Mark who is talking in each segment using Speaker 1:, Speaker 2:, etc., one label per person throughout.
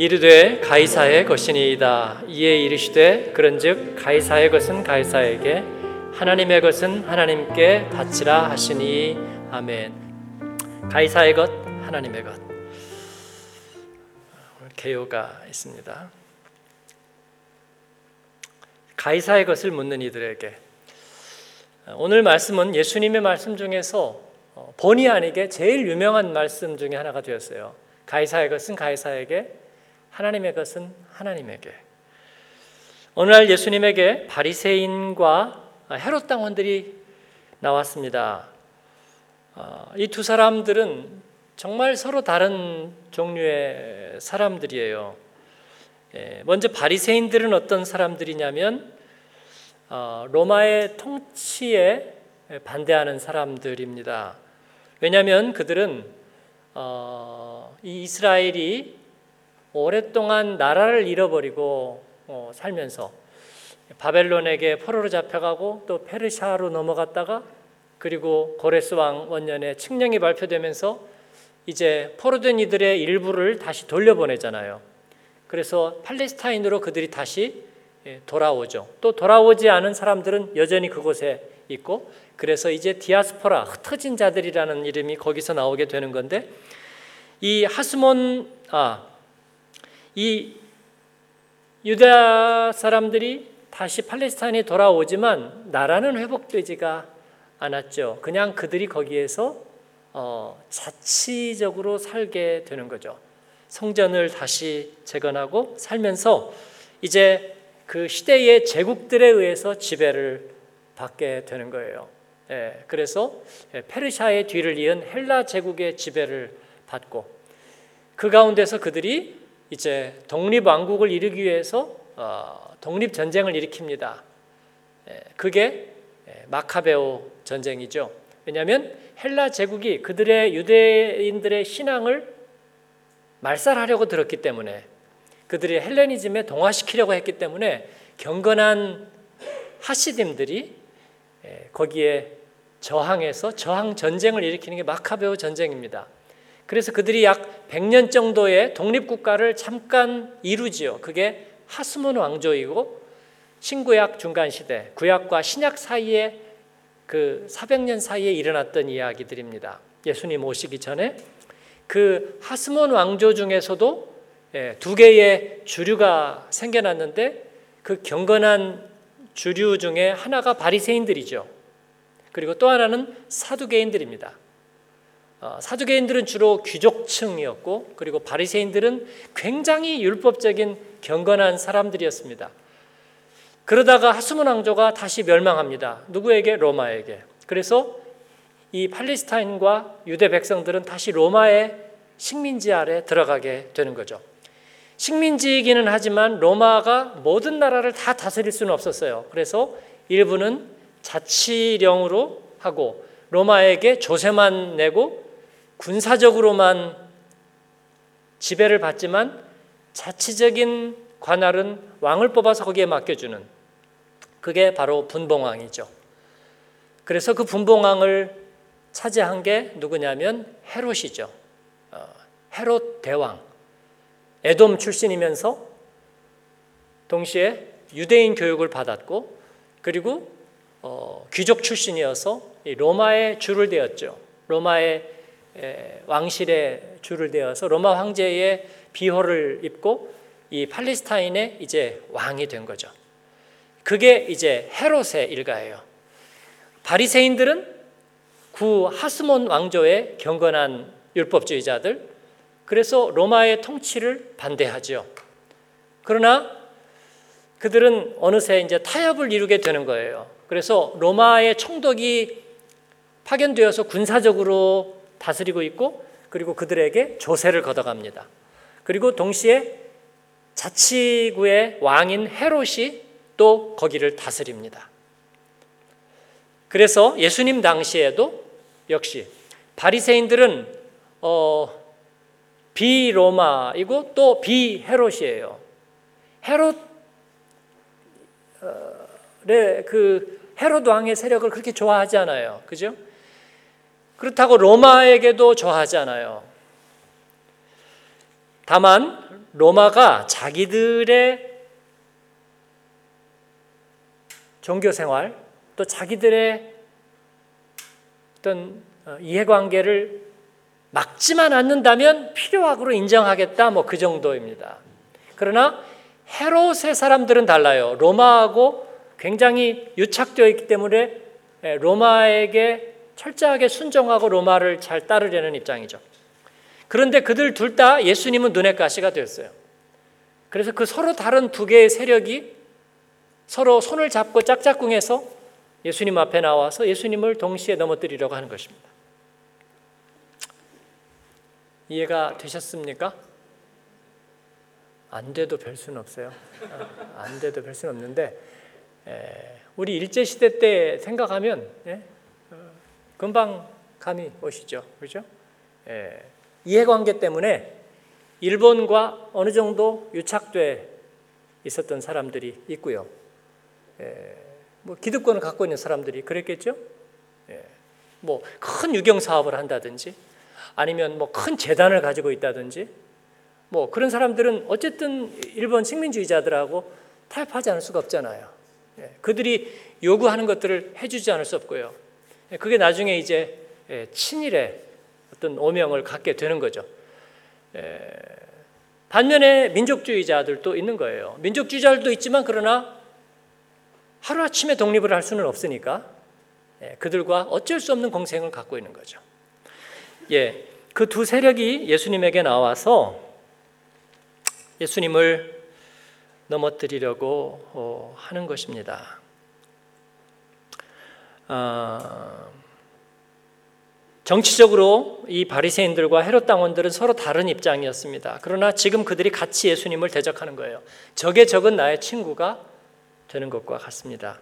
Speaker 1: 이르되 가이사의 것이니이다. 이에 이르시되 그런즉 가이사의 것은 가이사에게 하나님의 것은 하나님께 바치라 하시니 아멘. 가이사의 것 하나님의 것. 개요가 있습니다. 가이사의 것을 묻는 이들에게 오늘 말씀은 예수님의 말씀 중에서 본의 아니게 제일 유명한 말씀 중에 하나가 되었어요. 가이사의 것은 가이사에게 하나님의 것은 하나님에게. 어느 날 예수님에게 바리새인과 헤롯 당원들이 나왔습니다. 어, 이두 사람들은 정말 서로 다른 종류의 사람들이에요. 예, 먼저 바리새인들은 어떤 사람들이냐면 어, 로마의 통치에 반대하는 사람들입니다. 왜냐하면 그들은 어, 이 이스라엘이 오랫동안 나라를 잃어버리고 어, 살면서 바벨론에게 포로로 잡혀가고 또 페르시아로 넘어갔다가 그리고 고레스 왕 원년에 칙령이 발표되면서 이제 포로된 이들의 일부를 다시 돌려보내잖아요. 그래서 팔레스타인으로 그들이 다시 예, 돌아오죠. 또 돌아오지 않은 사람들은 여전히 그곳에 있고 그래서 이제 디아스포라 흩어진 자들이라는 이름이 거기서 나오게 되는 건데 이 하스몬 아 이 유다 사람들이 다시 팔레스타인에 돌아오지만 나라는 회복되지가 않았죠. 그냥 그들이 거기에서 어, 자치적으로 살게 되는 거죠. 성전을 다시 재건하고 살면서 이제 그 시대의 제국들에 의해서 지배를 받게 되는 거예요. 예, 그래서 페르시아의 뒤를 이은 헬라 제국의 지배를 받고 그 가운데서 그들이 이제 독립 왕국을 이루기 위해서 어, 독립 전쟁을 일으킵니다. 예, 그게 예, 마카베오 전쟁이죠. 왜냐하면 헬라 제국이 그들의 유대인들의 신앙을 말살하려고 들었기 때문에 그들이 헬레니즘에 동화시키려고 했기 때문에 경건한 하시딤들이 예, 거기에 저항해서 저항 전쟁을 일으키는 게 마카베오 전쟁입니다. 그래서 그들이 약 100년 정도의 독립국가를 잠깐 이루지요. 그게 하스몬 왕조이고 신구약 중간 시대, 구약과 신약 사이에 그 400년 사이에 일어났던 이야기들입니다. 예수님 오시기 전에 그 하스몬 왕조 중에서도 예, 두 개의 주류가 생겨났는데 그 경건한 주류 중에 하나가 바리새인들이죠. 그리고 또 하나는 사두개인들입니다. 어, 사두개인들은 주로 귀족층이었고 그리고 바리새인들은 굉장히 율법적인 경건한 사람들이었습니다. 그러다가 하스몬 왕조가 다시 멸망합니다. 누구에게? 로마에게. 그래서 이 팔레스타인과 유대 백성들은 다시 로마의 식민지 아래 들어가게 되는 거죠. 식민지이기는 하지만 로마가 모든 나라를 다 다스릴 수는 없었어요. 그래서 일부는 자치령으로 하고 로마에게 조세만 내고 군사적으로만 지배를 받지만 자치적인 관할은 왕을 뽑아서 거기에 맡겨주는 그게 바로 분봉왕이죠. 그래서 그 분봉왕을 차지한 게 누구냐면 헤롯이죠. 어, 헤롯 대왕. 에돔 출신이면서 동시에 유대인 교육을 받았고 그리고 어, 귀족 출신이어서 로마의 주를 되었죠. 로마의 왕실의 주를 되어서 로마 황제의 비호를 입고 이 팔레스타인의 이제 왕이 된 거죠. 그게 이제 헤롯의 일가예요. 바리새인들은 구 하스몬 왕조의 경건한 율법주의자들, 그래서 로마의 통치를 반대하죠. 그러나 그들은 어느새 이제 타협을 이루게 되는 거예요. 그래서 로마의 총독이 파견되어서 군사적으로 다스리고 있고 그리고 그들에게 조세를 걷어갑니다. 그리고 동시에 자치구의 왕인 헤롯이 또 거기를 다스립니다. 그래서 예수님 당시에도 역시 바리새인들은 어, 비로마이고 또 비헤롯이에요. 헤롯의 그 헤롯 왕의 세력을 그렇게 좋아하지 않아요. 그죠? 그렇다고 로마에게도 좋아하지 않아요. 다만 로마가 자기들의 종교 생활 또 자기들의 어떤 어, 이해관계를 막지만 않는다면 필요하고로 인정하겠다 뭐 그 정도입니다. 그러나 헤롯의 사람들은 달라요. 로마하고 굉장히 유착되어 있기 때문에 예, 로마에게 철저하게 순종하고 로마를 잘 따르려는 입장이죠. 그런데 그들 둘 다 예수님은 눈의 가시가 되었어요. 그래서 그 서로 다른 두 개의 세력이 서로 손을 잡고 짝짝꿍해서 예수님 앞에 나와서 예수님을 동시에 넘어뜨리려고 하는 것입니다. 이해가 되셨습니까? 안 돼도 별 수는 없어요. 안 돼도 별 수는 없는데 우리 일제 시대 때 생각하면 예, 어, 금방 감이 오시죠, 그렇죠? 이해관계 때문에 일본과 어느 정도 유착돼 있었던 사람들이 있고요. 뭐 기득권을 갖고 있는 사람들이 그랬겠죠. 뭐큰 유경 사업을 한다든지 아니면 뭐 큰 재단을 가지고 있다든지 뭐 그런 사람들은 어쨌든 일본 식민주의자들하고 타협하지 않을 수가 없잖아요. 예, 그들이 요구하는 것들을 해주지 않을 수 없고요. 예, 그게 나중에 이제 예, 친일의 어떤 오명을 갖게 되는 거죠. 반면에 민족주의자들도 있는 거예요. 민족주의자들도 있지만 그러나 하루아침에 독립을 할 수는 없으니까 그들과 어쩔 수 없는 공생을 갖고 있는 거죠. 예, 그 두 세력이 예수님에게 나와서 예수님을 넘어뜨리려고 어, 하는 것입니다. 아, 정치적으로 이 바리새인들과 헤롯 당원들은 서로 다른 입장이었습니다. 그러나 지금 그들이 같이 예수님을 대적하는 거예요. 적의 적은 나의 친구가 되는 것과 같습니다.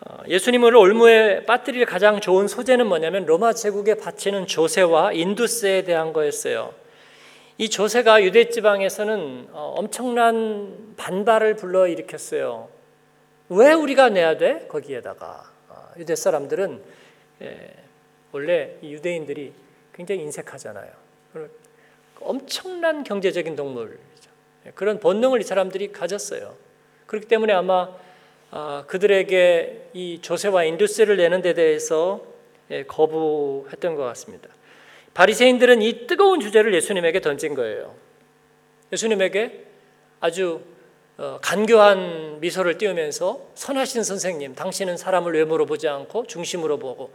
Speaker 1: 어, 예수님을 올무에 빠뜨릴 가장 좋은 소재는 뭐냐면 로마 제국에 바치는 조세와 인두세에 대한 거였어요. 이 조세가 유대 지방에서는 어, 엄청난 반발을 불러 일으켰어요. 왜 우리가 내야 돼? 거기에다가 어, 유대 사람들은 예, 원래 유대인들이 굉장히 인색하잖아요. 엄청난 경제적인 동물이죠. 예, 그런 본능을 이 사람들이 가졌어요. 그렇기 때문에 아마 아, 그들에게 이 조세와 인두세를 내는 데 대해서 예, 거부했던 것 같습니다. 바리새인들은 이 뜨거운 주제를 예수님에게 던진 거예요. 예수님에게 아주 어, 간교한 미소를 띄우면서 선하신 선생님, 당신은 사람을 외모로 보지 않고 중심으로 보고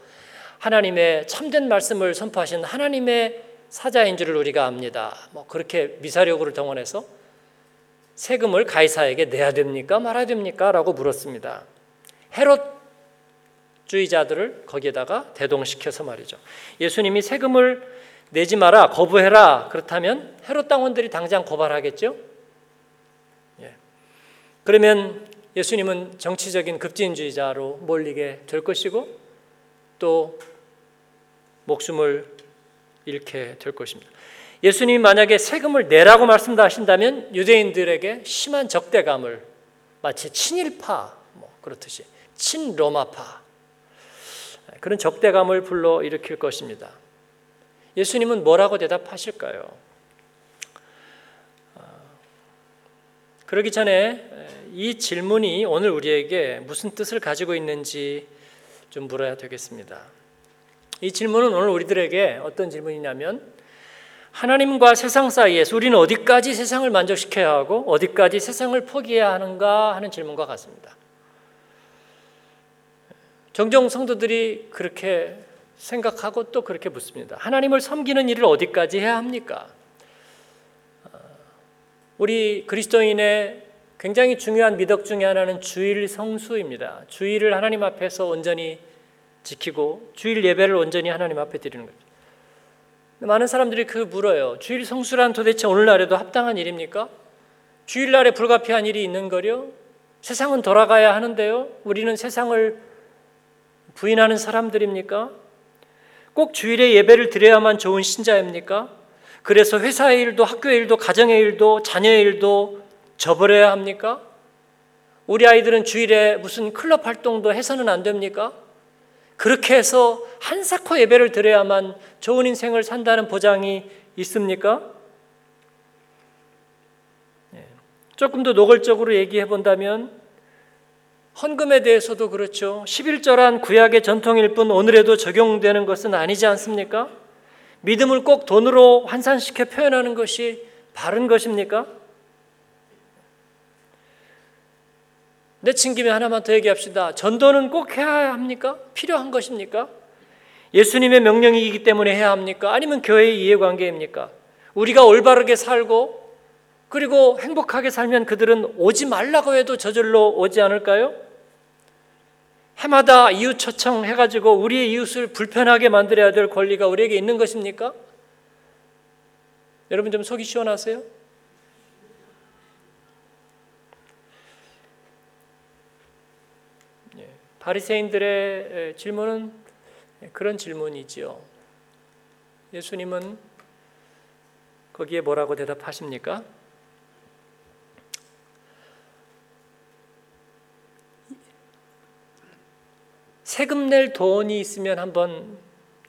Speaker 1: 하나님의 참된 말씀을 선포하신 하나님의 사자인 줄을 우리가 압니다. 뭐 그렇게 미사력을 동원해서 세금을 가이사에게 내야 됩니까 말아야 됩니까? 라고 물었습니다. 헤롯 주의자들을 거기에다가 대동시켜서 말이죠. 예수님이 세금을 내지 마라, 거부해라. 그렇다면 헤롯 당원들이 당장 고발하겠죠? 예. 그러면 예수님은 정치적인 급진주의자로 몰리게 될 것이고 또 목숨을 잃게 될 것입니다. 예수님이 만약에 세금을 내라고 말씀하신다면 유대인들에게 심한 적대감을 마치 친일파 뭐 그렇듯이 친로마파 그런 적대감을 불러 일으킬 것입니다. 예수님은 뭐라고 대답하실까요? 그러기 전에 이 질문이 오늘 우리에게 무슨 뜻을 가지고 있는지 좀 물어야 되겠습니다. 이 질문은 오늘 우리들에게 어떤 질문이냐면 하나님과 세상 사이에서 우리는 어디까지 세상을 만족시켜야 하고 어디까지 세상을 포기해야 하는가 하는 질문과 같습니다. 종종 성도들이 그렇게 생각하고 또 그렇게 묻습니다. 하나님을 섬기는 일을 어디까지 해야 합니까? 어, 우리 그리스도인의 굉장히 중요한 미덕 중의 하나는 주일 성수입니다. 주일을 하나님 앞에서 온전히 지키고 주일 예배를 온전히 하나님 앞에 드리는 거죠. 많은 사람들이 그 물어요. 주일 성수란 도대체 오늘날에도 합당한 일입니까? 주일날에 불가피한 일이 있는 거요? 세상은 돌아가야 하는데요. 우리는 세상을 부인하는 사람들입니까? 꼭 주일에 예배를 드려야만 좋은 신자입니까? 그래서 회사의 일도 학교의 일도 가정의 일도 자녀의 일도 저버려야 합니까? 우리 아이들은 주일에 무슨 클럽 활동도 해서는 안 됩니까? 그렇게 해서 한사코 예배를 드려야만 좋은 인생을 산다는 보장이 있습니까? 조금 더 노골적으로 얘기해 본다면 헌금에 대해서도 그렇죠. 11절한 구약의 전통일 뿐 오늘에도 적용되는 것은 아니지 않습니까? 믿음을 꼭 돈으로 환산시켜 표현하는 것이 바른 것입니까? 내친 김에 하나만 더 얘기합시다. 전도는 꼭 해야 합니까? 필요한 것입니까? 예수님의 명령이기 때문에 해야 합니까? 아니면 교회의 이해관계입니까? 우리가 올바르게 살고 그리고 행복하게 살면 그들은 오지 말라고 해도 저절로 오지 않을까요? 해마다 이웃 초청해가지고 우리의 이웃을 불편하게 만들어야 될 권리가 우리에게 있는 것입니까? 여러분 좀 속이 시원하세요? 예, 바리새인들의 질문은 그런 질문이지요. 예수님은 거기에 뭐라고 대답하십니까? 세금 낼 돈이 있으면 한번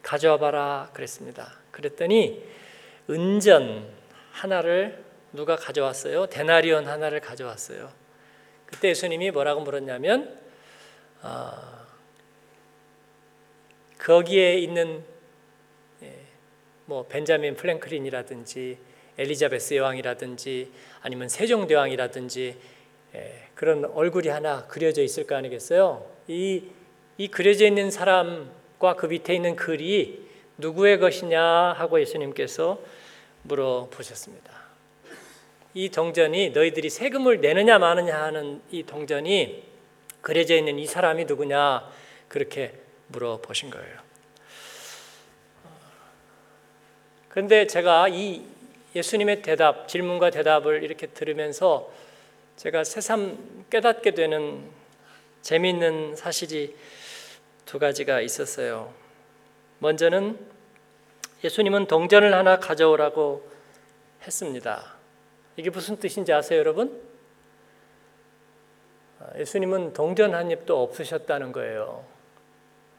Speaker 1: 가져와 봐라 그랬습니다. 그랬더니 은전 하나를 누가 가져왔어요? 데나리온 하나를 가져왔어요. 그때 예수님이 뭐라고 물었냐면 어, 거기에 있는 예, 뭐 벤자민 프랭클린이라든지 엘리자베스 여왕이라든지 아니면 세종대왕이라든지 예, 그런 얼굴이 하나 그려져 있을 거 아니겠어요? 이, 이 그려져 있는 사람과 그 밑에 있는 글이 누구의 것이냐 하고 예수님께서 물어보셨습니다. 이 동전이 너희들이 세금을 내느냐 마느냐 하는 이 동전이 그려져 있는 이 사람이 누구냐 그렇게 물어보신 거예요. 그런데 제가 이 예수님의 대답, 질문과 대답을 이렇게 들으면서 제가 새삼 깨닫게 되는 재미있는 사실이 두 가지가 있었어요. 먼저는 예수님은 동전을 하나 가져오라고 했습니다. 이게 무슨 뜻인지 아세요, 여러분? 아, 예수님은 동전 한 입도 없으셨다는 거예요.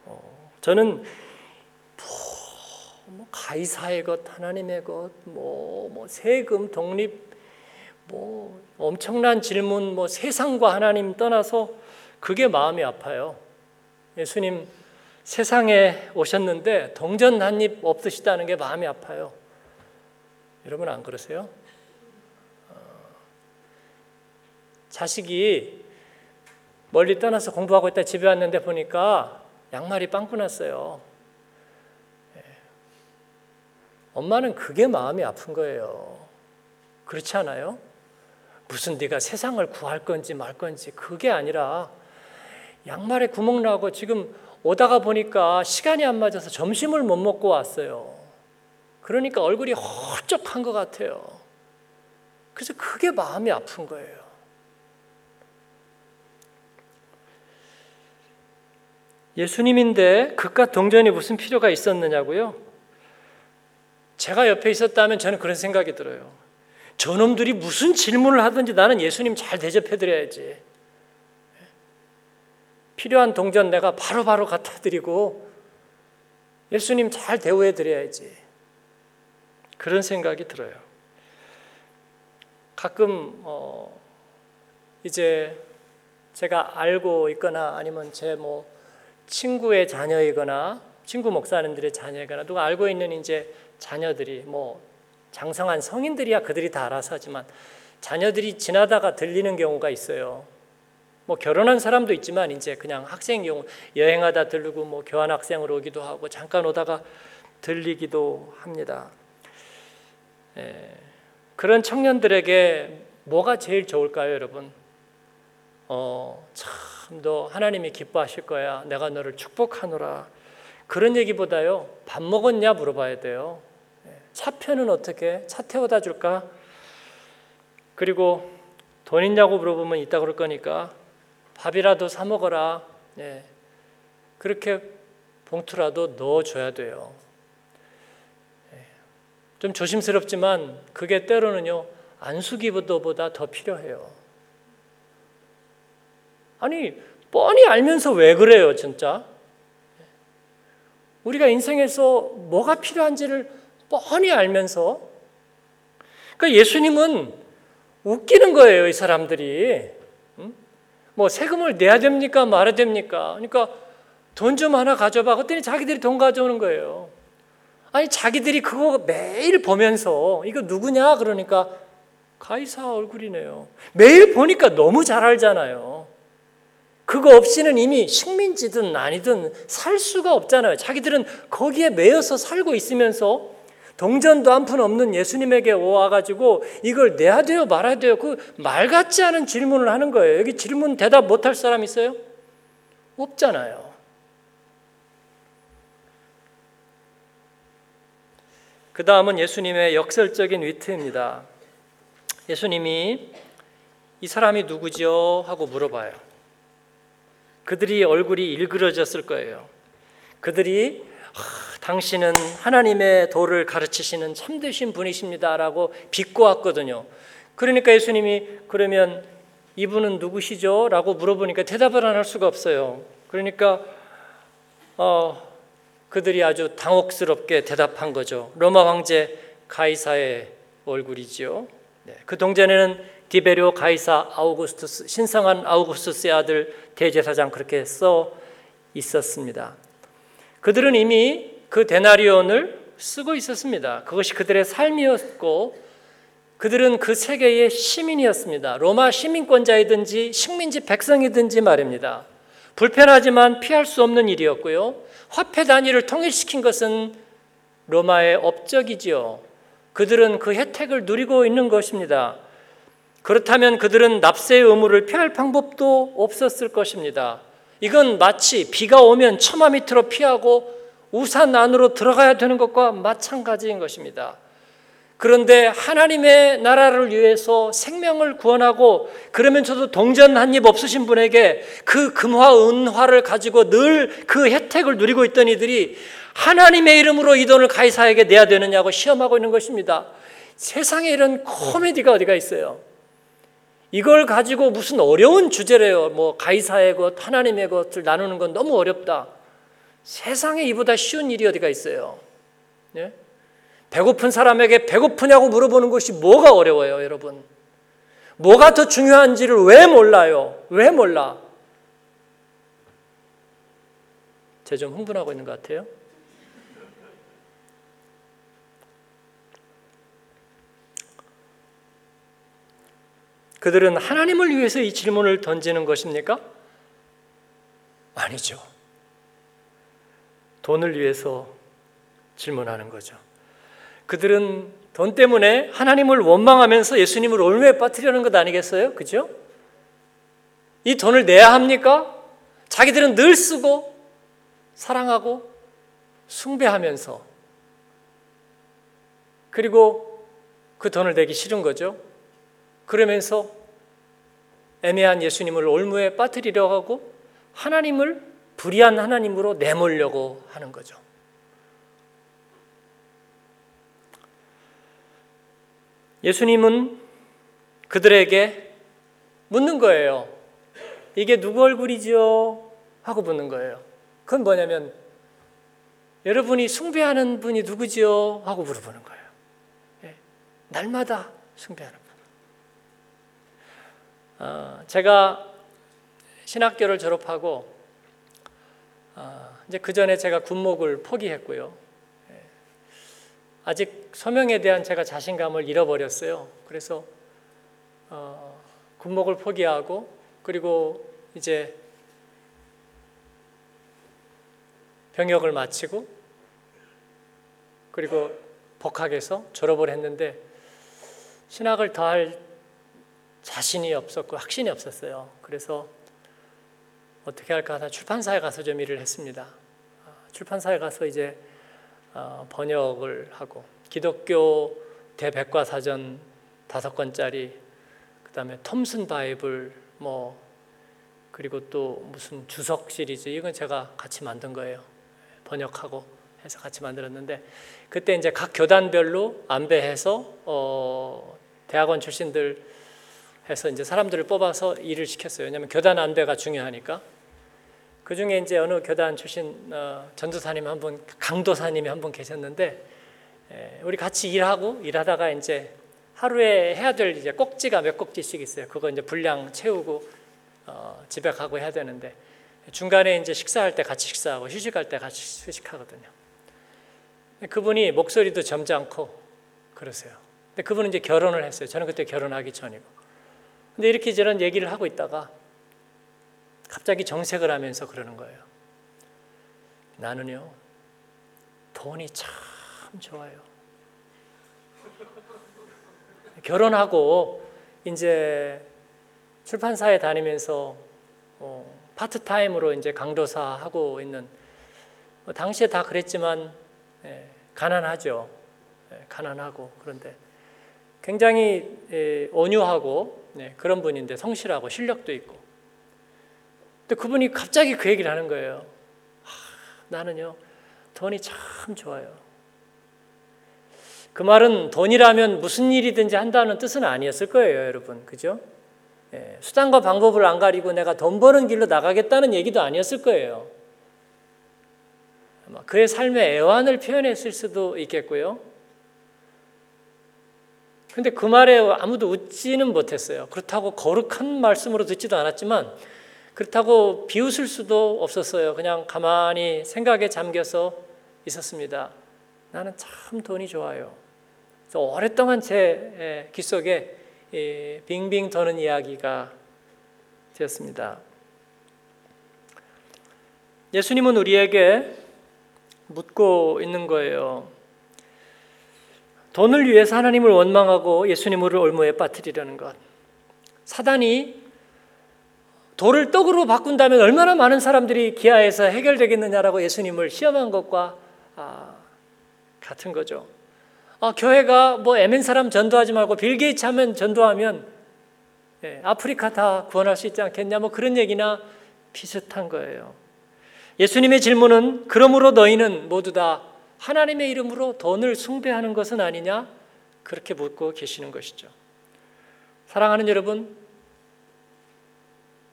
Speaker 1: 어, 저는 뭐, 가이사의 것, 하나님의 것, 뭐, 뭐 세금, 독립, 뭐 엄청난 질문, 뭐 세상과 하나님 떠나서 그게 마음이 아파요. 예수님 세상에 오셨는데 동전 한 입 없으시다는 게 마음이 아파요. 여러분 안 그러세요? 어, 자식이 멀리 떠나서 공부하고 있다 집에 왔는데 보니까 양말이 빵꾸 났어요. 예. 엄마는 그게 마음이 아픈 거예요. 그렇지 않아요? 무슨 네가 세상을 구할 건지 말 건지 그게 아니라 양말에 구멍 나고 지금 오다가 보니까 시간이 안 맞아서 점심을 못 먹고 왔어요. 그러니까 얼굴이 헐쩍한 것 같아요. 그래서 그게 마음이 아픈 거예요. 예수님인데 그깟 동전이 무슨 필요가 있었느냐고요? 제가 옆에 있었다면 저는 그런 생각이 들어요. 저놈들이 무슨 질문을 하든지 나는 예수님 잘 대접해 드려야지. 필요한 동전 내가 바로 바로 갖다 드리고 예수님 잘 대우해 드려야지. 그런 생각이 들어요. 가끔 어 이제 제가 알고 있거나 아니면 제 뭐 친구의 자녀이거나 친구 목사님들의 자녀이거나 누가 알고 있는 이제 자녀들이 뭐 장성한 성인들이야 그들이 다 알아서 하지만 자녀들이 지나다가 들리는 경우가 있어요. 뭐 결혼한 사람도 있지만 이제 그냥 학생 경우 여행하다 들르고 뭐 교환 학생으로 오기도 하고 잠깐 오다가 들리기도 합니다. 예, 그런 청년들에게 뭐가 제일 좋을까요, 여러분? 어, 참, 너 하나님이 기뻐하실 거야. 내가 너를 축복하노라. 그런 얘기보다요, 밥 먹었냐 물어봐야 돼요. 예, 차표는 어떻게? 차 태워다 줄까? 그리고 돈 있냐고 물어보면 있다 그럴 거니까 밥이라도 사 먹어라. 예, 그렇게 봉투라도 넣어줘야 돼요. 좀 조심스럽지만 그게 때로는요 안수기보다 더 필요해요. 아니 뻔히 알면서 왜 그래요, 진짜? 우리가 인생에서 뭐가 필요한지를 뻔히 알면서 그러니까 예수님은 웃기는 거예요, 이 사람들이. 뭐 세금을 내야 됩니까? 말아야 됩니까? 그러니까 돈 좀 하나 가져봐. 그랬더니 자기들이 돈 가져오는 거예요. 아니 자기들이 그거 매일 보면서 이거 누구냐 그러니까 가이사 얼굴이네요. 매일 보니까 너무 잘 알잖아요. 그거 없이는 이미 식민지든 아니든 살 수가 없잖아요. 자기들은 거기에 매여서 살고 있으면서 동전도 한 푼 없는 예수님에게 와가지고 이걸 내야 돼요, 말아야 돼요. 그 말 같지 않은 질문을 하는 거예요. 여기 질문 대답 못할 사람 있어요? 없잖아요. 그 다음은 예수님의 역설적인 위트입니다. 예수님이 이 사람이 누구죠? 하고 물어봐요. 그들이 얼굴이 일그러졌을 거예요. 그들이 당신은 하나님의 도를 가르치시는 참되신 분이십니다라고 비꼬았거든요. 그러니까 예수님이 그러면 이분은 누구시죠? 라고 물어보니까 대답을 안 할 수가 없어요. 그러니까 어, 그들이 아주 당혹스럽게 대답한 거죠. 로마 황제 가이사의 얼굴이지요. 네, 그 동전에는 디베리오 가이사 아우구스투스 신성한 아우구스투스의 아들 대제사장 그렇게 써 있었습니다. 그들은 이미 그 데나리온을 쓰고 있었습니다. 그것이 그들의 삶이었고 그들은 그 세계의 시민이었습니다. 로마 시민권자이든지 식민지 백성이든지 말입니다. 불편하지만 피할 수 없는 일이었고요. 화폐 단위를 통일시킨 것은 로마의 업적이지요. 그들은 그 혜택을 누리고 있는 것입니다. 그렇다면 그들은 납세의 의무를 피할 방법도 없었을 것입니다. 이건 마치 비가 오면 처마 밑으로 피하고 우산 안으로 들어가야 되는 것과 마찬가지인 것입니다. 그런데 하나님의 나라를 위해서 생명을 구원하고 그러면서도 동전 한 입 없으신 분에게 그 금화 은화를 가지고 늘 그 혜택을 누리고 있던 이들이 하나님의 이름으로 이 돈을 가이사에게 내야 되느냐고 시험하고 있는 것입니다. 세상에 이런 코미디가 어디가 있어요? 이걸 가지고 무슨 어려운 주제래요. 뭐 가이사의 것, 하나님의 것을 나누는 건 너무 어렵다. 세상에 이보다 쉬운 일이 어디가 있어요? 예? 배고픈 사람에게 배고프냐고 물어보는 것이 뭐가 어려워요, 여러분? 뭐가 더 중요한지를 왜 몰라요? 왜 몰라? 제 좀 흥분하고 있는 것 같아요. 그들은 하나님을 위해서 이 질문을 던지는 것입니까? 아니죠. 돈을 위해서 질문하는 거죠. 그들은 돈 때문에 하나님을 원망하면서 예수님을 올무에 빠뜨리려는 것 아니겠어요? 그죠? 이 돈을 내야 합니까? 자기들은 늘 쓰고 사랑하고 숭배하면서 그리고 그 돈을 내기 싫은 거죠. 그러면서 애매한 예수님을 올무에 빠뜨리려 하고 하나님을 불의한 하나님으로 내몰려고 하는 거죠. 예수님은 그들에게 묻는 거예요. 이게 누구 얼굴이죠? 하고 묻는 거예요. 그건 뭐냐면 여러분이 숭배하는 분이 누구지요? 하고 물어보는 거예요. 예, 날마다 숭배하는 분. 어, 제가 신학교를 졸업하고 어, 이제 그 전에 제가 군목을 포기했고요. 예, 아직 소명에 대한 제가 자신감을 잃어버렸어요. 그래서 어, 군목을 포기하고 그리고 이제 병역을 마치고 그리고 복학해서 졸업을 했는데 신학을 더할 자신이 없었고 확신이 없었어요. 그래서 어떻게 할까 하다 출판사에 가서 좀 일을 했습니다. 아, 출판사에 가서 이제 어, 번역을 하고 기독교 대백과사전 다섯 권짜리 그다음에 톰슨 바이블 뭐 그리고 또 무슨 주석 시리즈 이건 제가 같이 만든 거예요. 번역하고 해서 같이 만들었는데 그때 이제 각 교단별로 안배해서 어 대학원 출신들 해서 이제 사람들을 뽑아서 일을 시켰어요. 왜냐하면 교단 안배가 중요하니까. 그 중에 이제 어느 교단 출신 어, 전도사님 한 분, 강도사님이 한 분 계셨는데 에, 우리 같이 일하고 일하다가 이제 하루에 해야 될 이제 꼭지가 몇 꼭지씩 있어요. 그거 이제 분량 채우고 어, 집에 가고 해야 되는데 중간에 이제 식사할 때 같이 식사하고 휴식할 때 같이 휴식하거든요. 그분이 목소리도 점잖고 그러세요. 근데 그분은 이제 결혼을 했어요. 저는 그때 결혼하기 전이고. 근데 이렇게 저런 얘기를 하고 있다가 갑자기 정색을 하면서 그러는 거예요. 나는요, 돈이 참 좋아요. 결혼하고 이제 출판사에 다니면서 어, 파트타임으로 이제 강도사 하고 있는 뭐 당시에 다 그랬지만 예, 가난하죠. 예, 가난하고 그런데 굉장히 예, 온유하고 네, 그런 분인데 성실하고 실력도 있고. 근데 그분이 갑자기 그 얘기를 하는 거예요. 하, 나는요 돈이 참 좋아요. 그 말은 돈이라면 무슨 일이든지 한다는 뜻은 아니었을 거예요, 여러분. 그죠? 예, 수단과 방법을 안 가리고 내가 돈 버는 길로 나가겠다는 얘기도 아니었을 거예요. 그의 삶의 애환을 표현했을 수도 있겠고요. 근데 그 말에 아무도 웃지는 못했어요. 그렇다고 거룩한 말씀으로 듣지도 않았지만 그렇다고 비웃을 수도 없었어요. 그냥 가만히 생각에 잠겨서 있었습니다. 나는 참 돈이 좋아요. 오랫동안 제 귓속에 빙빙 도는 이야기가 되었습니다. 예수님은 우리에게 묻고 있는 거예요. 돈을 위해서 하나님을 원망하고 예수님을 올무에 빠뜨리려는 것. 사단이 돌을 떡으로 바꾼다면 얼마나 많은 사람들이 기아에서 해결되겠느냐라고 예수님을 시험한 것과 아, 같은 거죠. 아, 교회가 뭐 에멘 사람 전도하지 말고 빌 게이츠 하면 전도하면 예, 아프리카 다 구원할 수 있지 않겠냐 뭐 그런 얘기나 비슷한 거예요. 예수님의 질문은 그러므로 너희는 모두 다 하나님의 이름으로 돈을 숭배하는 것은 아니냐 그렇게 묻고 계시는 것이죠. 사랑하는 여러분,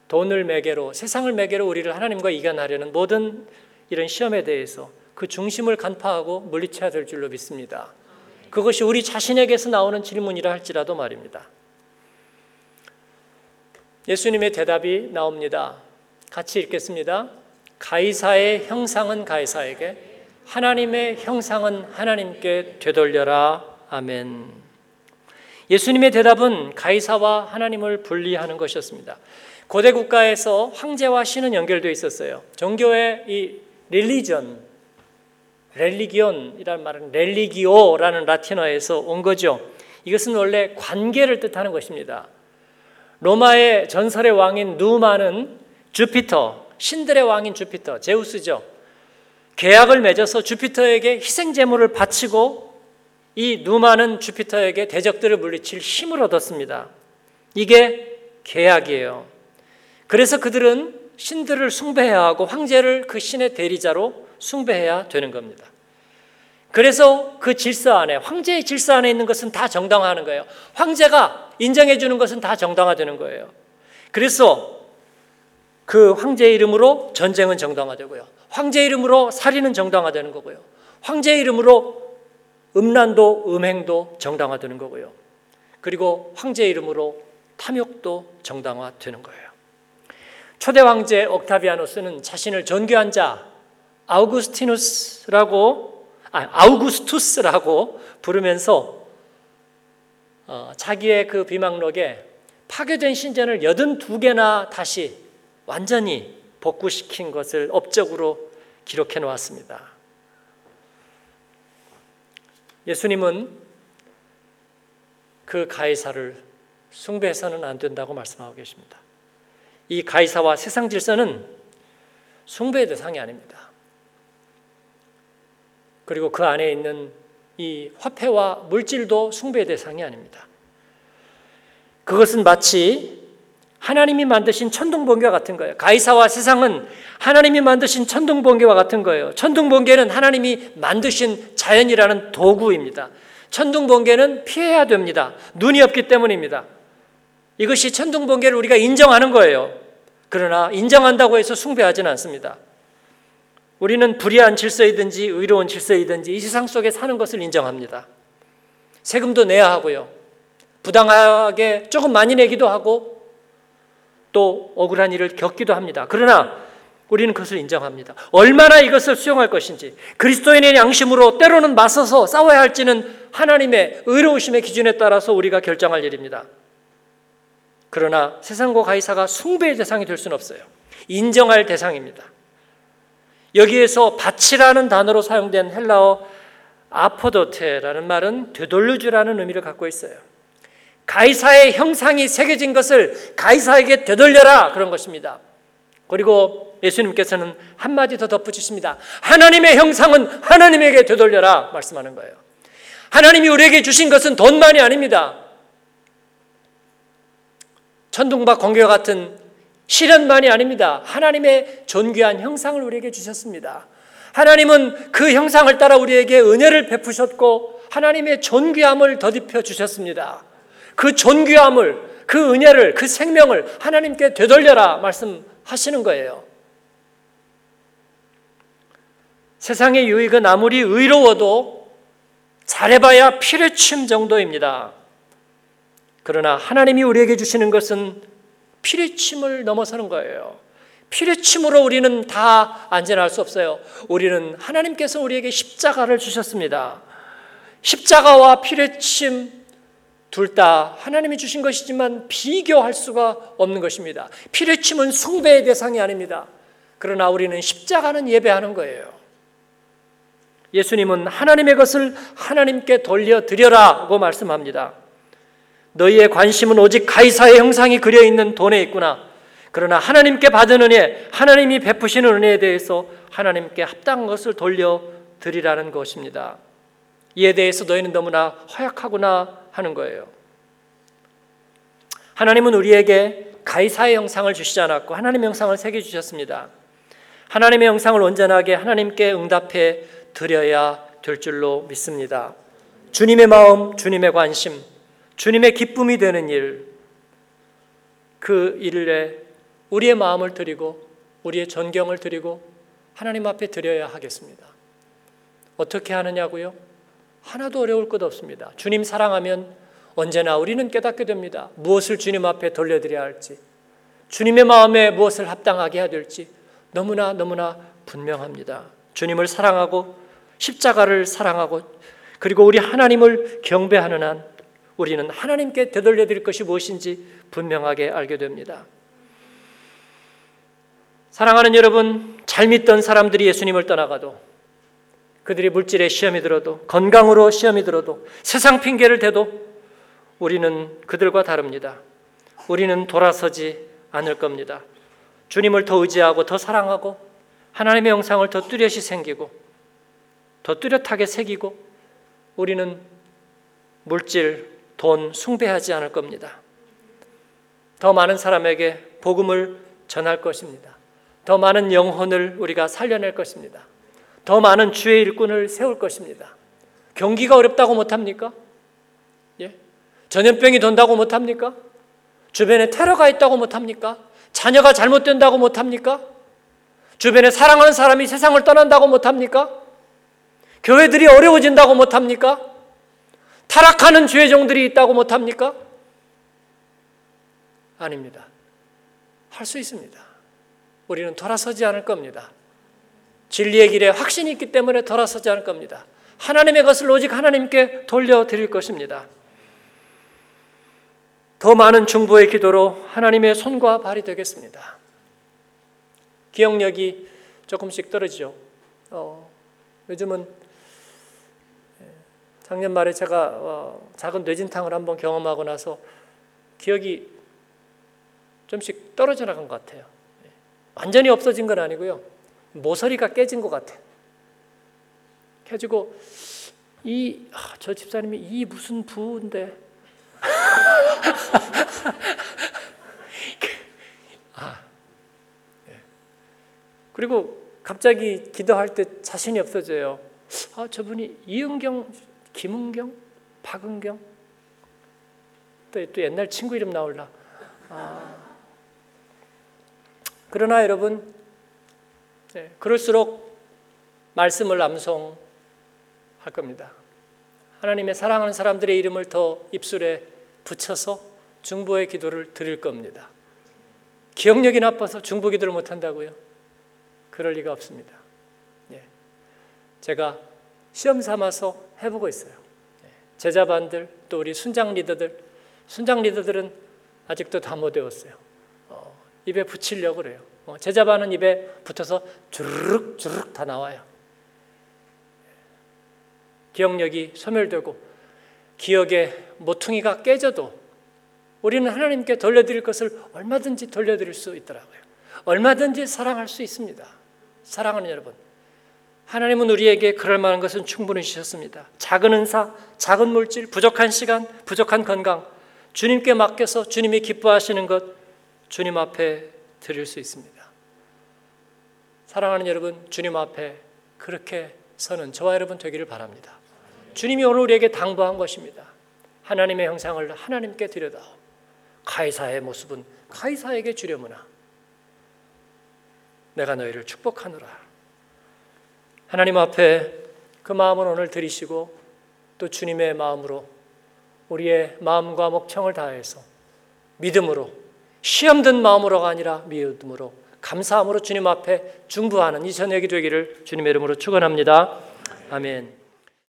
Speaker 1: 돈을 매개로 세상을 매개로 우리를 하나님과 이간하려는 모든 이런 시험에 대해서 그 중심을 간파하고 물리쳐야 될 줄로 믿습니다. 그것이 우리 자신에게서 나오는 질문이라 할지라도 말입니다. 예수님의 대답이 나옵니다. 같이 읽겠습니다. 가이사의 형상은 가이사에게, 하나님의 형상은 하나님께 되돌려라. 아멘. 예수님의 대답은 가이사와 하나님을 분리하는 것이었습니다. 고대 국가에서 황제와 신은 연결되어 있었어요. 종교의 이 religion, Religion이라는 말은 religio라는 라틴어에서 온 거죠. 이것은 원래 관계를 뜻하는 것입니다. 로마의 전설의 왕인 누마는 주피터, 신들의 왕인 주피터, 제우스죠. 계약을 맺어서 주피터에게 희생 제물을 바치고 이 누마는 주피터에게 대적들을 물리칠 힘을 얻었습니다. 이게 계약이에요. 그래서 그들은 신들을 숭배해야 하고 황제를 그 신의 대리자로 숭배해야 되는 겁니다. 그래서 그 질서 안에 황제의 질서 안에 있는 것은 다 정당화하는 거예요. 황제가 인정해 주는 것은 다 정당화되는 거예요. 그래서 그 황제 이름으로 전쟁은 정당화되고요. 황제 이름으로 살인은 정당화되는 거고요. 황제 이름으로 음란도 음행도 정당화되는 거고요. 그리고 황제 이름으로 탐욕도 정당화되는 거예요. 초대 황제 옥타비아노스는 자신을 존귀한 자 아우구스티누스라고 아, 아우구스투스라고 부르면서 어, 자기의 그 비망록에 파괴된 신전을 82개나 다시 완전히 복구시킨 것을 업적으로 기록해 놓았습니다. 예수님은 그 가이사를 숭배해서는 안 된다고 말씀하고 계십니다. 이 가이사와 세상 질서는 숭배의 대상이 아닙니다. 그리고 그 안에 있는 이 화폐와 물질도 숭배의 대상이 아닙니다. 그것은 마치 하나님이 만드신 천둥번개와 같은 거예요. 가이사와 세상은 하나님이 만드신 천둥번개와 같은 거예요. 천둥번개는 하나님이 만드신 자연이라는 도구입니다. 천둥번개는 피해야 됩니다. 눈이 없기 때문입니다. 이것이 천둥번개를 우리가 인정하는 거예요. 그러나 인정한다고 해서 숭배하지는 않습니다. 우리는 불의한 질서이든지 의로운 질서이든지 이 세상 속에 사는 것을 인정합니다. 세금도 내야 하고요. 부당하게 조금 많이 내기도 하고 또 억울한 일을 겪기도 합니다. 그러나 우리는 그것을 인정합니다. 얼마나 이것을 수용할 것인지 그리스도인의 양심으로 때로는 맞서서 싸워야 할지는 하나님의 의로우심의 기준에 따라서 우리가 결정할 일입니다. 그러나 세상과 가이사가 숭배의 대상이 될 수는 없어요. 인정할 대상입니다. 여기에서 밭이라는 단어로 사용된 헬라어 아포도테라는 말은 되돌려주라는 의미를 갖고 있어요. 가이사의 형상이 새겨진 것을 가이사에게 되돌려라 그런 것입니다. 그리고 예수님께서는 한마디 더 덧붙이십니다. 하나님의 형상은 하나님에게 되돌려라 말씀하는 거예요. 하나님이 우리에게 주신 것은 돈만이 아닙니다. 천둥과 공기와 같은 시련만이 아닙니다. 하나님의 존귀한 형상을 우리에게 주셨습니다. 하나님은 그 형상을 따라 우리에게 은혜를 베푸셨고 하나님의 존귀함을 더입혀 주셨습니다. 그 존귀함을 그 은혜를 그 생명을 하나님께 되돌려라 말씀하시는 거예요. 세상의 유익은 아무리 의로워도 잘해봐야 피뢰침 정도입니다. 그러나 하나님이 우리에게 주시는 것은 피뢰침을 넘어서는 거예요. 피뢰침으로 우리는 다 안전할 수 없어요. 우리는 하나님께서 우리에게 십자가를 주셨습니다. 십자가와 피뢰침 둘 다 하나님이 주신 것이지만 비교할 수가 없는 것입니다. 피뢰침은 숭배의 대상이 아닙니다. 그러나 우리는 십자가는 예배하는 거예요. 예수님은 하나님의 것을 하나님께 돌려드려라고 말씀합니다. 너희의 관심은 오직 가이사의 형상이 그려 있는 돈에 있구나. 그러나 하나님께 받은 은혜, 하나님이 베푸시는 은혜에 대해서 하나님께 합당한 것을 돌려드리라는 것입니다. 이에 대해서 너희는 너무나 허약하구나 하는 거예요. 하나님은 우리에게 가이사의 형상을 주시지 않았고 하나님의 형상을 새겨 주셨습니다. 하나님의 형상을 온전하게 하나님께 응답해 드려야 될 줄로 믿습니다. 주님의 마음, 주님의 관심, 주님의 기쁨이 되는 일, 그 일에 우리의 마음을 드리고 우리의 존경을 드리고 하나님 앞에 드려야 하겠습니다. 어떻게 하느냐고요? 하나도 어려울 것 없습니다. 주님 사랑하면 언제나 우리는 깨닫게 됩니다. 무엇을 주님 앞에 돌려드려야 할지, 주님의 마음에 무엇을 합당하게 해야 될지 너무나 너무나 분명합니다. 주님을 사랑하고 십자가를 사랑하고 그리고 우리 하나님을 경배하는 한 우리는 하나님께 되돌려 드릴 것이 무엇인지 분명하게 알게 됩니다. 사랑하는 여러분, 잘 믿던 사람들이 예수님을 떠나가도 그들이 물질에 시험이 들어도 건강으로 시험이 들어도 세상 핑계를 대도 우리는 그들과 다릅니다. 우리는 돌아서지 않을 겁니다. 주님을 더 의지하고 더 사랑하고 하나님의 영상을 더 뚜렷이 생기고 더 뚜렷하게 새기고 우리는 물질, 돈 숭배하지 않을 겁니다. 더 많은 사람에게 복음을 전할 것입니다. 더 많은 영혼을 우리가 살려낼 것입니다. 더 많은 주의 일꾼을 세울 것입니다. 경기가 어렵다고 못합니까? 예? 전염병이 돈다고 못합니까? 주변에 테러가 있다고 못합니까? 자녀가 잘못된다고 못합니까? 주변에 사랑하는 사람이 세상을 떠난다고 못합니까? 교회들이 어려워진다고 못합니까? 타락하는 죄종들이 있다고 못합니까? 아닙니다. 할 수 있습니다. 우리는 돌아서지 않을 겁니다. 진리의 길에 확신이 있기 때문에 돌아서지 않을 겁니다. 하나님의 것을 오직 하나님께 돌려드릴 것입니다. 더 많은 중보의 기도로 하나님의 손과 발이 되겠습니다. 기억력이 조금씩 떨어지죠. 어, 요즘은 작년 말에 제가 어, 작은 뇌진탕을 한번 경험하고 나서 기억이 좀씩 떨어져 나간 것 같아요. 예. 완전히 없어진 건 아니고요. 모서리가 깨진 것 같아요. 깨지고 이저 아, 집사님이 이 무슨 부인데 아 예. 그리고 갑자기 기도할 때 자신이 없어져요. 아 저분이 이은경 김은경, 박은경, 또, 또 옛날 친구 이름 나올라. 아. 그러나 여러분, 네, 그럴수록 말씀을 암송할 겁니다. 하나님의 사랑하는 사람들의 이름을 더 입술에 붙여서 중보의 기도를 드릴 겁니다. 기억력이 나빠서 중보 기도를 못 한다고요? 그럴 리가 없습니다. 예. 제가 시험 삼아서 해보고 있어요. 예. 제자반들 또 우리 순장 리더들, 순장 리더들은 아직도 다 못 외웠어요. 어, 입에 붙이려고 그래요. 어, 제자반은 입에 붙어서 주르륵 주르륵 다 나와요. 기억력이 소멸되고 기억의 모퉁이가 깨져도 우리는 하나님께 돌려드릴 것을 얼마든지 돌려드릴 수 있더라고요. 얼마든지 사랑할 수 있습니다. 사랑하는 여러분, 하나님은 우리에게 그럴 만한 것은 충분히 주셨습니다. 작은 은사, 작은 물질, 부족한 시간, 부족한 건강, 주님께 맡겨서 주님이 기뻐하시는 것 주님 앞에 드릴 수 있습니다. 사랑하는 여러분, 주님 앞에 그렇게 서는 저와 여러분 되기를 바랍니다. 주님이 오늘 우리에게 당부한 것입니다. 하나님의 형상을 하나님께 드려다오. 가이사의 모습은 가이사에게 주려무나. 내가 너희를 축복하노라. 하나님 앞에 그 마음을 오늘 드리시고 또 주님의 마음으로 우리의 마음과 목청을 다해서 믿음으로 시험 든 마음으로가 아니라 믿음으로 감사함으로 주님 앞에 중부하는 이 저녁이 되기를 주님의 이름으로 축원합니다. 아멘.